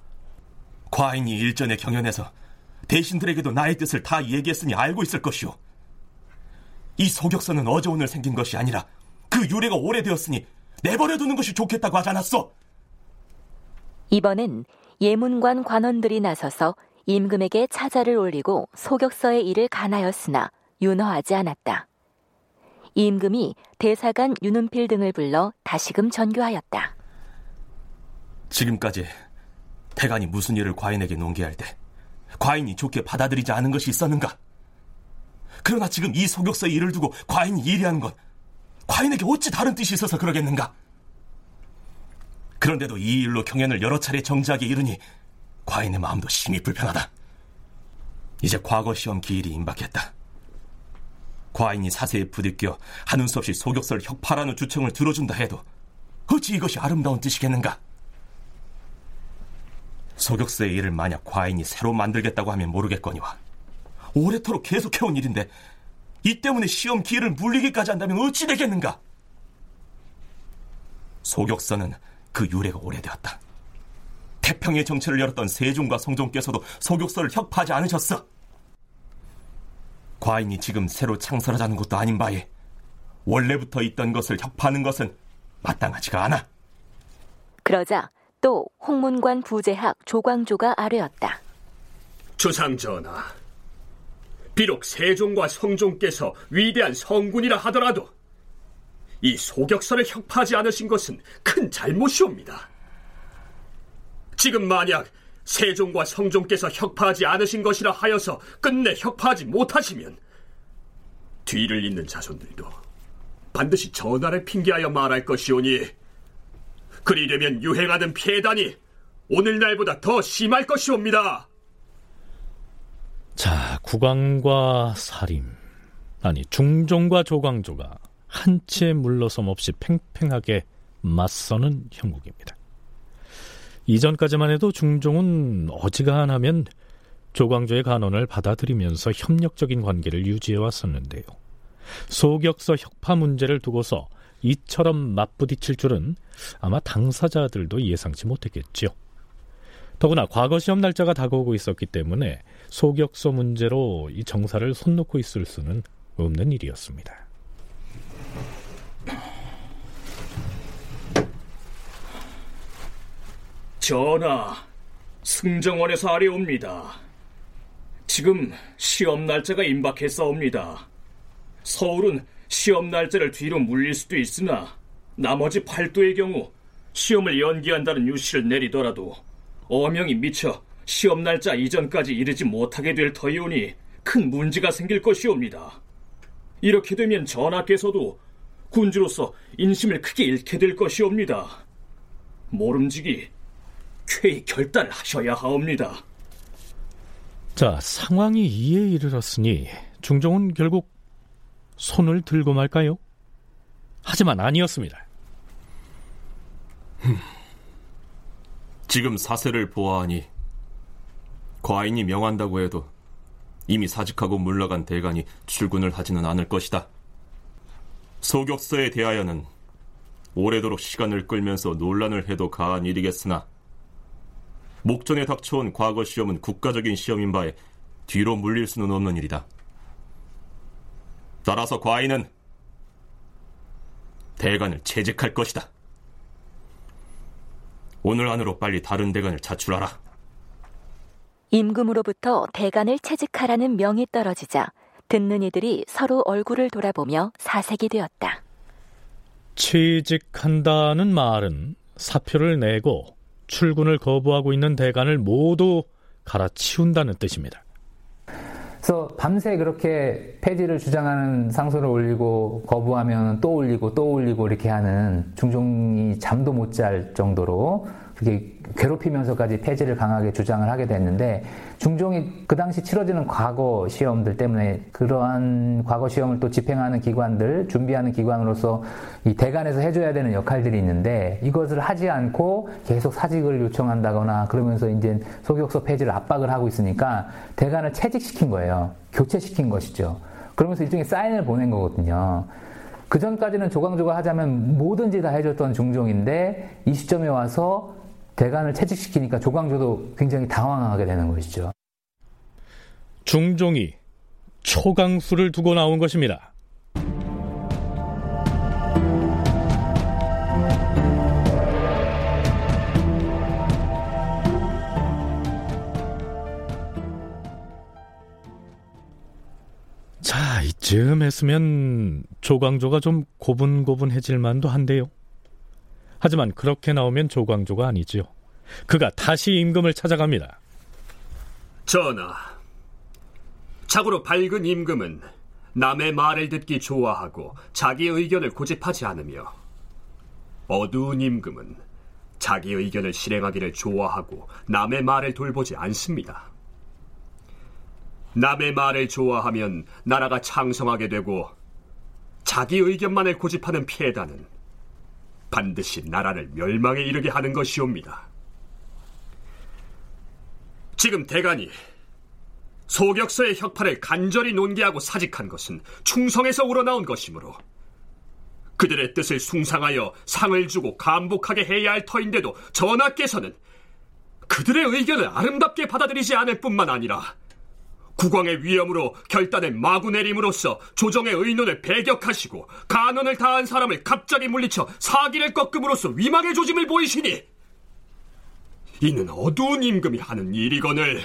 과인이 일전에 경연해서 대신들에게도 나의 뜻을 다 얘기했으니 알고 있을 것이오. 이 소격서는 어제 오늘 생긴 것이 아니라 그 유래가 오래되었으니 내버려 두는 것이 좋겠다고 하지 않았어? 이번엔 예문관 관원들이 나서서 임금에게 차자를 올리고 소격서의 일을 간하였으나 윤허하지 않았다. 임금이 대사관 윤은필 등을 불러 다시금 전교하였다. 지금까지 대간이 무슨 일을 과인에게 논계할 때 과인이 좋게 받아들이지 않은 것이 있었는가? 그러나 지금 이 소격서의 일을 두고 과인이 일의하는 것 과인에게 어찌 다른 뜻이 있어서 그러겠는가? 그런데도 이 일로 경연을 여러 차례 정지하게 이르니 과인의 마음도 심히 불편하다. 이제 과거 시험 기일이 임박했다. 과인이 사세에 부딪혀 하는 수 없이 소격설 혁파라는 주청을 들어준다 해도 어찌 이것이 아름다운 뜻이겠는가? 소격서의 일을 만약 과인이 새로 만들겠다고 하면 모르겠거니와 오래도록 계속해온 일인데 이 때문에 시험 기회를 물리기까지 한다면 어찌 되겠는가? 소격서는 그 유래가 오래되었다. 태평의 정체를 열었던 세종과 성종께서도 소격서를 혁파하지 않으셨어. 과인이 지금 새로 창설하자는 것도 아닌 바에 원래부터 있던 것을 혁파하는 것은 마땅하지가 않아. 그러자 또 홍문관 부재학 조광조가 아뢰었다. 주상 전하, 비록 세종과 성종께서 위대한 성군이라 하더라도 이 소격서를 혁파하지 않으신 것은 큰 잘못이옵니다. 지금 만약 세종과 성종께서 혁파하지 않으신 것이라 하여서 끝내 혁파하지 못하시면 뒤를 잇는 자손들도 반드시 전하를 핑계하여 말할 것이오니 그리 되면 유행하는 폐단이 오늘날보다 더 심할 것이옵니다. 자, 국왕과 사림, 아니 중종과 조광조가 한치의 물러섬 없이 팽팽하게 맞서는 형국입니다. 이전까지만 해도 중종은 어지간하면 조광조의 간언을 받아들이면서 협력적인 관계를 유지해 왔었는데요. 소격서 혁파 문제를 두고서 이처럼 맞부딪힐 줄은 아마 당사자들도 예상치 못했겠죠. 더구나 과거 시험 날짜가 다가오고 있었기 때문에 소격서 문제로 이 정사를 손 놓고 있을 수는 없는 일이었습니다. 전하, 승정원에서 아래옵니다. 지금 시험 날짜가 임박했사옵니다. 서울은 시험 날짜를 뒤로 물릴 수도 있으나 나머지 팔도의 경우 시험을 연기한다는 유시를 내리더라도 어명이 미쳐 시험 날짜 이전까지 이르지 못하게 될 터이오니 큰 문제가 생길 것이옵니다. 이렇게 되면 전하께서도 군주로서 인심을 크게 잃게 될 것이옵니다. 모름지기 쾌히 결단을 하셔야 하옵니다. 자, 상황이 이에 이르렀으니 중종은 결국 손을 들고 말까요? 하지만 아니었습니다. 지금 사세를 보아하니 과인이 명한다고 해도 이미 사직하고 물러간 대간이 출근을 하지는 않을 것이다. 소격서에 대하여는 오래도록 시간을 끌면서 논란을 해도 가한 일이겠으나 목전에 닥쳐온 과거 시험은 국가적인 시험인 바에 뒤로 물릴 수는 없는 일이다. 따라서 과인은 대관을 채직할 것이다. 오늘 안으로 빨리 다른 대관을 자출하라. 임금으로부터 대관을 채직하라는 명이 떨어지자 듣는 이들이 서로 얼굴을 돌아보며 사색이 되었다. 취직한다는 말은 사표를 내고 출근을 거부하고 있는 대관을 모두 갈아치운다는 뜻입니다. 그래서 밤새 그렇게 폐지를 주장하는 상소를 올리고 거부하면 또 올리고 또 올리고 이렇게 하는 중종이 잠도 못 잘 정도로 그게 괴롭히면서까지 폐지를 강하게 주장을 하게 됐는데 중종이 그 당시 치러지는 과거 시험들 때문에 그러한 과거 시험을 또 집행하는 기관들 준비하는 기관으로서 이 대관에서 해줘야 되는 역할들이 있는데 이것을 하지 않고 계속 사직을 요청한다거나 그러면서 이제 소격서 폐지를 압박을 하고 있으니까 대관을 채직시킨 거예요 교체시킨 것이죠 그러면서 일종의 사인을 보낸 거거든요. 그 전까지는 조광조가 하자면 뭐든지 다 해줬던 중종인데 이 시점에 와서 대관을 채직시키니까 조광조도 굉장히 당황하게 되는 것이죠. 중종이 초강수를 두고 나온 것입니다. 자, 이쯤 했으면 조광조가 좀 고분고분해질 만도 한데요. 하지만 그렇게 나오면 조광조가 아니지요. 그가 다시 임금을 찾아갑니다. 전하, 자고로 밝은 임금은 남의 말을 듣기 좋아하고 자기 의견을 고집하지 않으며 어두운 임금은 자기 의견을 실행하기를 좋아하고 남의 말을 돌보지 않습니다. 남의 말을 좋아하면 나라가 창성하게 되고 자기 의견만을 고집하는 피해다는 반드시 나라를 멸망에 이르게 하는 것이옵니다. 지금 대간이 소격서의 혁파를 간절히 논개하고 사직한 것은 충성에서 우러나온 것이므로 그들의 뜻을 숭상하여 상을 주고 감복하게 해야 할 터인데도 전하께서는 그들의 의견을 아름답게 받아들이지 않을 뿐만 아니라 국왕의 위엄으로 결단의 마구 내림으로써 조정의 의논을 배격하시고 간언을 다한 사람을 갑자기 물리쳐 사기를 꺾음으로써 위망의 조짐을 보이시니 이는 어두운 임금이 하는 일이거늘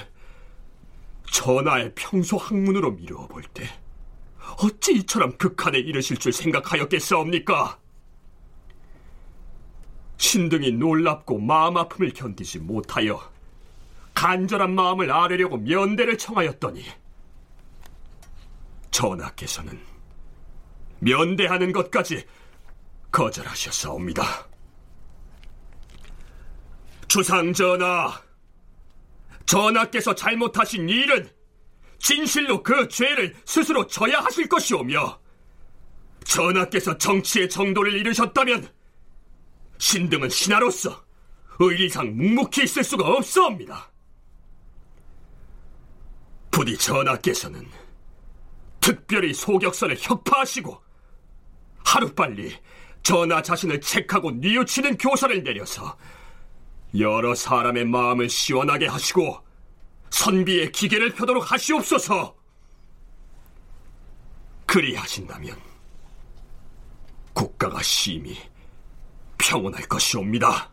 전하의 평소 학문으로 미루어 볼 때 어찌 이처럼 극한에 이르실 줄 생각하였겠사옵니까? 신등이 놀랍고 마음 아픔을 견디지 못하여 간절한 마음을 아뢰려고 면대를 청하였더니 전하께서는 면대하는 것까지 거절하셨사옵니다. 주상 전하, 전하께서 잘못하신 일은 진실로 그 죄를 스스로 져야 하실 것이오며 전하께서 정치의 정도를 이루셨다면 신등은 신하로서 의리상 묵묵히 있을 수가 없사옵니다. 부디 전하께서는 특별히 소격선을 혁파하시고 하루빨리 전하 자신을 책하고 뉘우치는 교사를 내려서 여러 사람의 마음을 시원하게 하시고 선비의 기계를 펴도록 하시옵소서. 그리하신다면 국가가 심히 평온할 것이옵니다.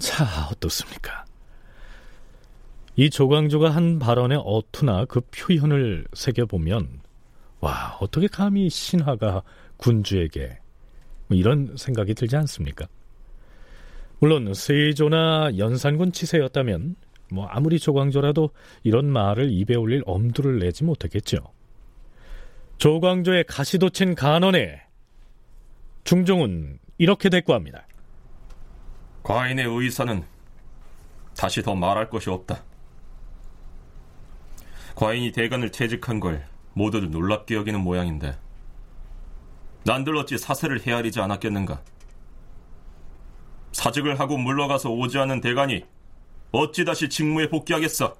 자, 어떻습니까? 이 조광조가 한 발언의 어투나 그 표현을 새겨보면, 와, 어떻게 감히 신하가 군주에게 뭐 이런 생각이 들지 않습니까? 물론 세조나 연산군 치세였다면 뭐 아무리 조광조라도 이런 말을 입에 올릴 엄두를 내지 못했겠죠. 조광조의 가시도친 간언에 중종은 이렇게 대꾸합니다. 과인의 의사는 다시 더 말할 것이 없다. 과인이 대관을 퇴직한 걸 모두들 놀랍게 여기는 모양인데 난들 어찌 사세를 헤아리지 않았겠는가? 사직을 하고 물러가서 오지 않은 대관이 어찌 다시 직무에 복귀하겠어?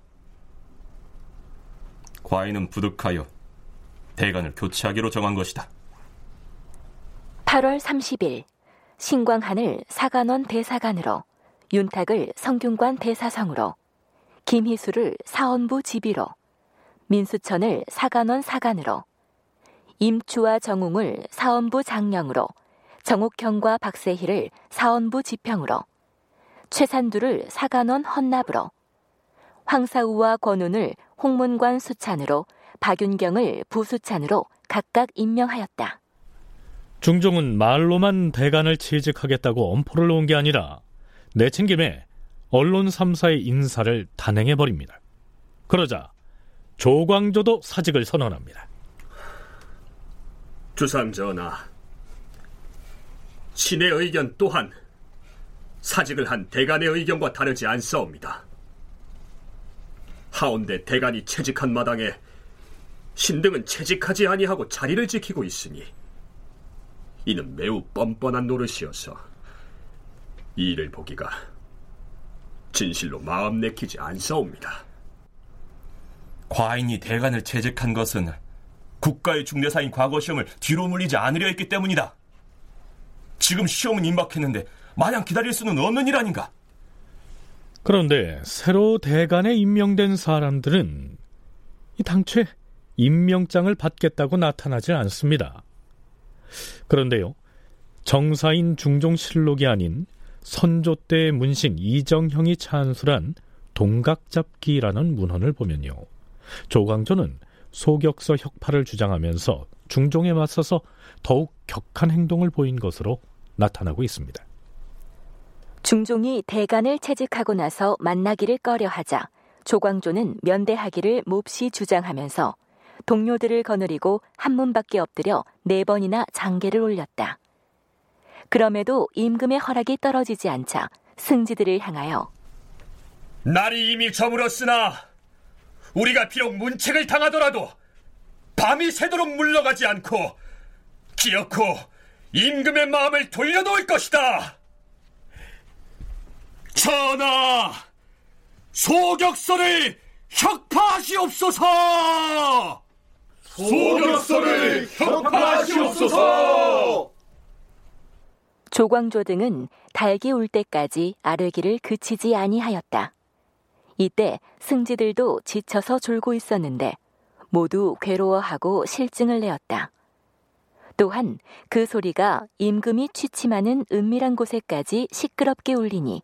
과인은 부득하여 대관을 교체하기로 정한 것이다. 8월 30일 신광한을 사관원 대사관으로 윤탁을 성균관 대사성으로 김희수를 사원부 지비로 민수천을 사관원 사관으로 임추와 정웅을 사원부 장령으로 정옥형과 박세희를 사원부 지평으로 최산두를 사관원 헌납으로 황사우와 권운을 홍문관 수찬으로 박윤경을 부수찬으로 각각 임명하였다. 중종은 말로만 대간을 취직하겠다고 엄포를 놓은 게 아니라 내친 김에 언론 3사의 인사를 단행해버립니다. 그러자 조광조도 사직을 선언합니다. 주상전하, 신의 의견 또한 사직을 한 대간의 의견과 다르지 않사옵니다. 하온데 대간이 채직한 마당에 신등은 채직하지 아니하고 자리를 지키고 있으니 이는 매우 뻔뻔한 노릇이어서 이 일을 보기가 진실로 마음 내키지 않사옵니다. 과인이 대간을 채직한 것은 국가의 중대사인 과거 시험을 뒤로 물리지 않으려 했기 때문이다. 지금 시험은 임박했는데 마냥 기다릴 수는 없는 일 아닌가? 그런데 새로 대간에 임명된 사람들은 이 당최 임명장을 받겠다고 나타나지 않습니다. 그런데요, 정사인 중종실록이 아닌 선조 때 문신 이정형이 찬술한 동각잡기라는 문헌을 보면요. 조광조는 소격서 혁파를 주장하면서 중종에 맞서서 더욱 격한 행동을 보인 것으로 나타나고 있습니다. 중종이 대간을 채직하고 나서 만나기를 꺼려하자 조광조는 면대하기를 몹시 주장하면서 동료들을 거느리고 한문 밖에 엎드려 네 번이나 장계를 올렸다. 그럼에도 임금의 허락이 떨어지지 않자 승지들을 향하여 날이 이미 저물었으나 우리가 비록 문책을 당하더라도 밤이 새도록 물러가지 않고 기어코 임금의 마음을 돌려놓을 것이다. 전하, 소격서를 혁파하시옵소서! 소격서를 혁파하시옵소서! 조광조 등은 달기 울 때까지 아뢰기를 그치지 아니하였다. 이때 승지들도 지쳐서 졸고 있었는데 모두 괴로워하고 실증을 내었다. 또한 그 소리가 임금이 취침하는 은밀한 곳에까지 시끄럽게 울리니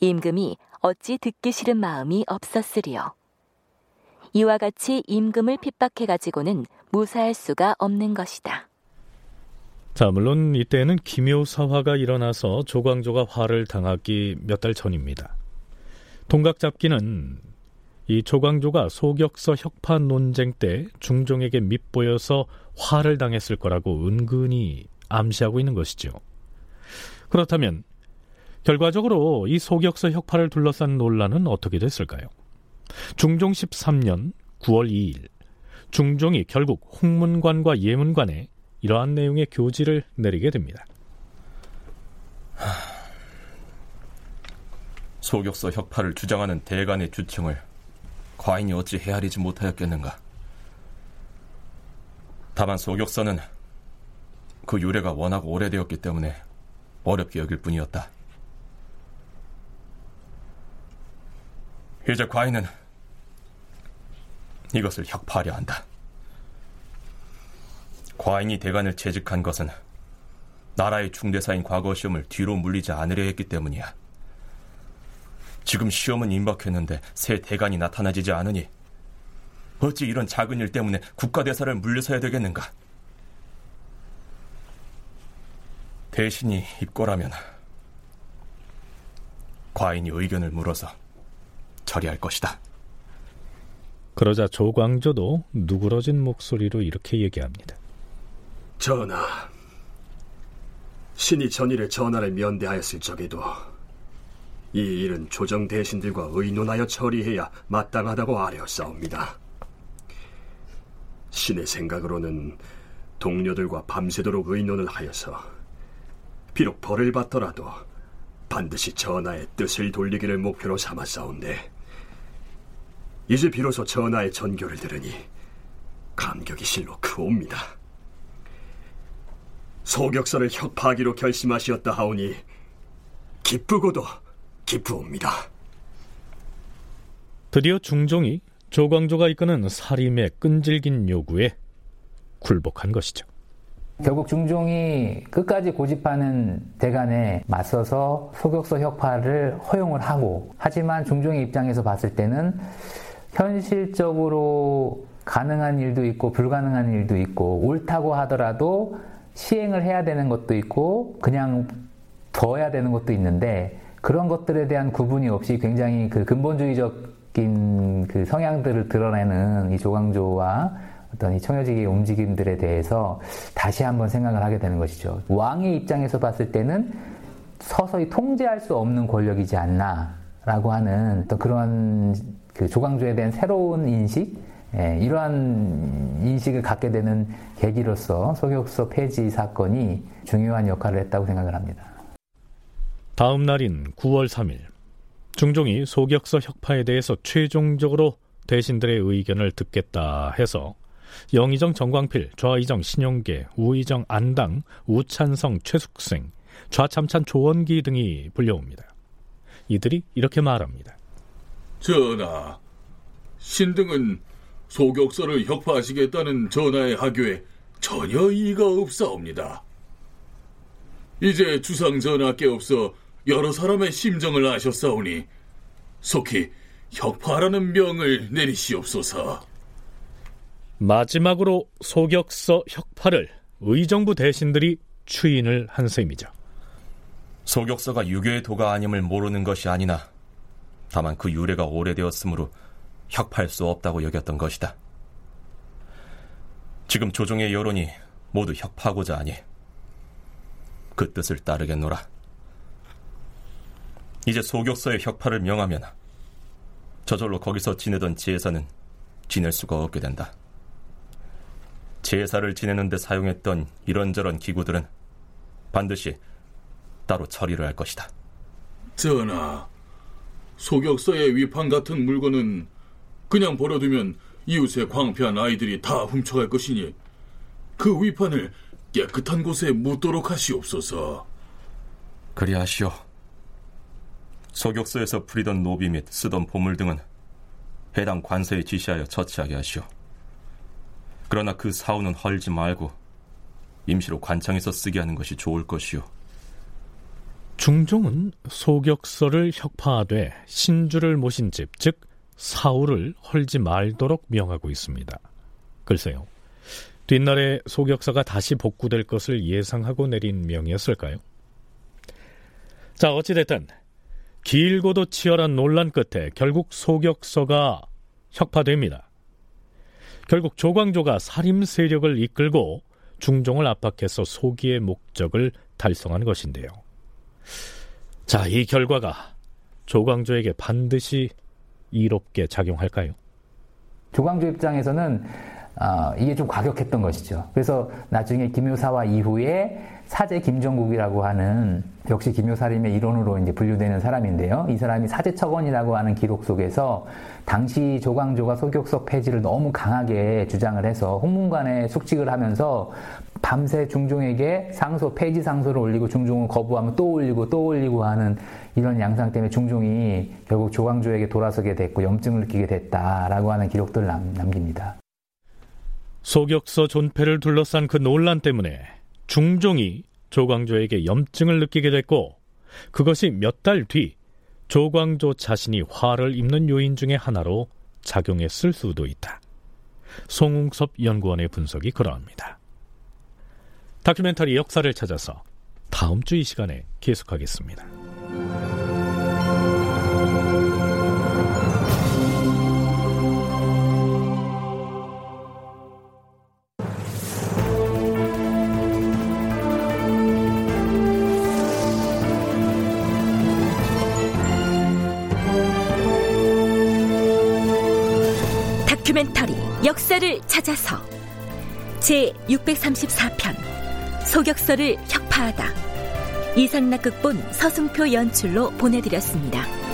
임금이 어찌 듣기 싫은 마음이 없었으리요. 이와 같이 임금을 핍박해 가지고는 무사할 수가 없는 것이다. 자, 물론 이때는 기묘사화가 일어나서 조광조가 화를 당하기 몇 달 전입니다. 동각잡기는 이 조광조가 소격서 혁파 논쟁 때 중종에게 밉보여서 화를 당했을 거라고 은근히 암시하고 있는 것이죠. 그렇다면 결과적으로 이 소격서 혁파를 둘러싼 논란은 어떻게 됐을까요? 중종 13년 9월 2일 중종이 결국 홍문관과 예문관에 이러한 내용의 교지를 내리게 됩니다. 소격서 혁파를 주장하는 대간의 주청을 과인이 어찌 헤아리지 못하였겠는가? 다만 소격서는 그 유래가 워낙 오래되었기 때문에 어렵게 여길 뿐이었다. 이제 과인은 이것을 혁파하려 한다. 과인이 대간을 채직한 것은 나라의 중대사인 과거 시험을 뒤로 물리지 않으려 했기 때문이야. 지금 시험은 임박했는데 새 대간이 나타나지지 않으니 어찌 이런 작은 일 때문에 국가대사를 물려서야 되겠는가? 대신이 입고라면 과인이 의견을 물어서 처리할 것이다. 그러자 조광조도 누그러진 목소리로 이렇게 얘기합니다. 전하, 신이 전일에 전하를 면대하였을 적에도 이 일은 조정 대신들과 의논하여 처리해야 마땅하다고 아뢰었사옵니다. 신의 생각으로는 동료들과 밤새도록 의논을 하여서 비록 벌을 받더라도 반드시 전하의 뜻을 돌리기를 목표로 삼았사온데 이제 비로소 전하의 전교를 들으니 감격이 실로 크옵니다. 소격서를 혁파하기로 결심하시었다 하오니 기쁘고도 기쁘옵니다. 드디어 중종이 조광조가 이끄는 사림의 끈질긴 요구에 굴복한 것이죠. 결국 중종이 끝까지 고집하는 대간에 맞서서 소격서 혁파를 허용을 하고 하지만 중종의 입장에서 봤을 때는 현실적으로 가능한 일도 있고 불가능한 일도 있고 옳다고 하더라도 시행을 해야 되는 것도 있고 그냥 둬야 되는 것도 있는데 그런 것들에 대한 구분이 없이 굉장히 그 근본주의적인 그 성향들을 드러내는 이 조광조와 어떤 이 청여지기의 움직임들에 대해서 다시 한번 생각을 하게 되는 것이죠. 왕의 입장에서 봤을 때는 서서히 통제할 수 없는 권력이지 않나라고 하는 또 그런 그 조광조에 대한 새로운 인식, 예, 이러한 인식을 갖게 되는 계기로서 소격서 폐지 사건이 중요한 역할을 했다고 생각을 합니다. 다음 날인 9월 3일, 중종이 소격서 혁파에 대해서 최종적으로 대신들의 의견을 듣겠다 해서 영의정 정광필, 좌의정 신용계, 우의정 안당, 우찬성 최숙생, 좌참찬 조원기 등이 불려옵니다. 이들이 이렇게 말합니다. 전하, 신등은 소격서를 혁파하시겠다는 전하의 하교에 전혀 이의가 없사옵니다. 이제 주상 전하께 없어 여러 사람의 심정을 아셨사오니 속히 혁파라는 명을 내리시옵소서. 마지막으로 소격서 혁파를 의정부 대신들이 추인을 한 셈이죠. 소격서가 유교의 도가 아님을 모르는 것이 아니나 다만 그 유래가 오래되었으므로 혁파할 수 없다고 여겼던 것이다. 지금 조정의 여론이 모두 혁파하고자 하니 그 뜻을 따르겠노라. 이제 소격서의 혁파를 명하면 저절로 거기서 지내던 제사는 지낼 수가 없게 된다. 제사를 지내는데 사용했던 이런저런 기구들은 반드시 따로 처리를 할 것이다. 전하, 소격서의 위판 같은 물건은 그냥 버려두면 이웃의 광폐한 아이들이 다 훔쳐갈 것이니 그 위판을 깨끗한 곳에 묻도록 하시옵소서. 그리하시오. 소격서에서 풀이던 노비 및 쓰던 보물 등은 해당 관서에 지시하여 처치하게 하시오. 그러나 그 사우는 헐지 말고 임시로 관창에서 쓰게 하는 것이 좋을 것이오. 중종은 소격서를 혁파하되 신주를 모신 집, 즉 사우를 헐지 말도록 명하고 있습니다. 글쎄요. 뒷날에 소격서가 다시 복구될 것을 예상하고 내린 명이었을까요? 자, 어찌됐든 길고도 치열한 논란 끝에 결국 소격서가 혁파됩니다. 결국 조광조가 살림 세력을 이끌고 중종을 압박해서 소기의 목적을 달성한 것인데요. 자, 이 결과가 조광조에게 반드시 이롭게 작용할까요? 조광조 입장에서는 어, 이게 좀 과격했던 것이죠. 그래서 나중에 김효사와 이후에 사제 김정국이라고 하는 역시 김효사림의 일원으로 이제 분류되는 사람인데요. 이 사람이 사제척원이라고 하는 기록 속에서 당시 조광조가 소격석 폐지를 너무 강하게 주장을 해서 홍문관에 숙직을 하면서 밤새 중종에게 상소 폐지 상소를 올리고 중종을 거부하면 또 올리고 또 올리고 하는 이런 양상 때문에 중종이 결국 조광조에게 돌아서게 됐고 염증을 느끼게 됐다라고 하는 기록들을 남, 남깁니다. 소격서 존폐를 둘러싼 그 논란 때문에 중종이 조광조에게 염증을 느끼게 됐고 그것이 몇 달 뒤 조광조 자신이 화를 입는 요인 중의 하나로 작용했을 수도 있다. 송웅섭 연구원의 분석이 그러합니다. 다큐멘터리 역사를 찾아서 다음 주 이 시간에 계속하겠습니다. 다큐멘터리 역사를 찾아서 제 634편 소격서를 혁파하다 이상락 극본 서승표 연출로 보내드렸습니다.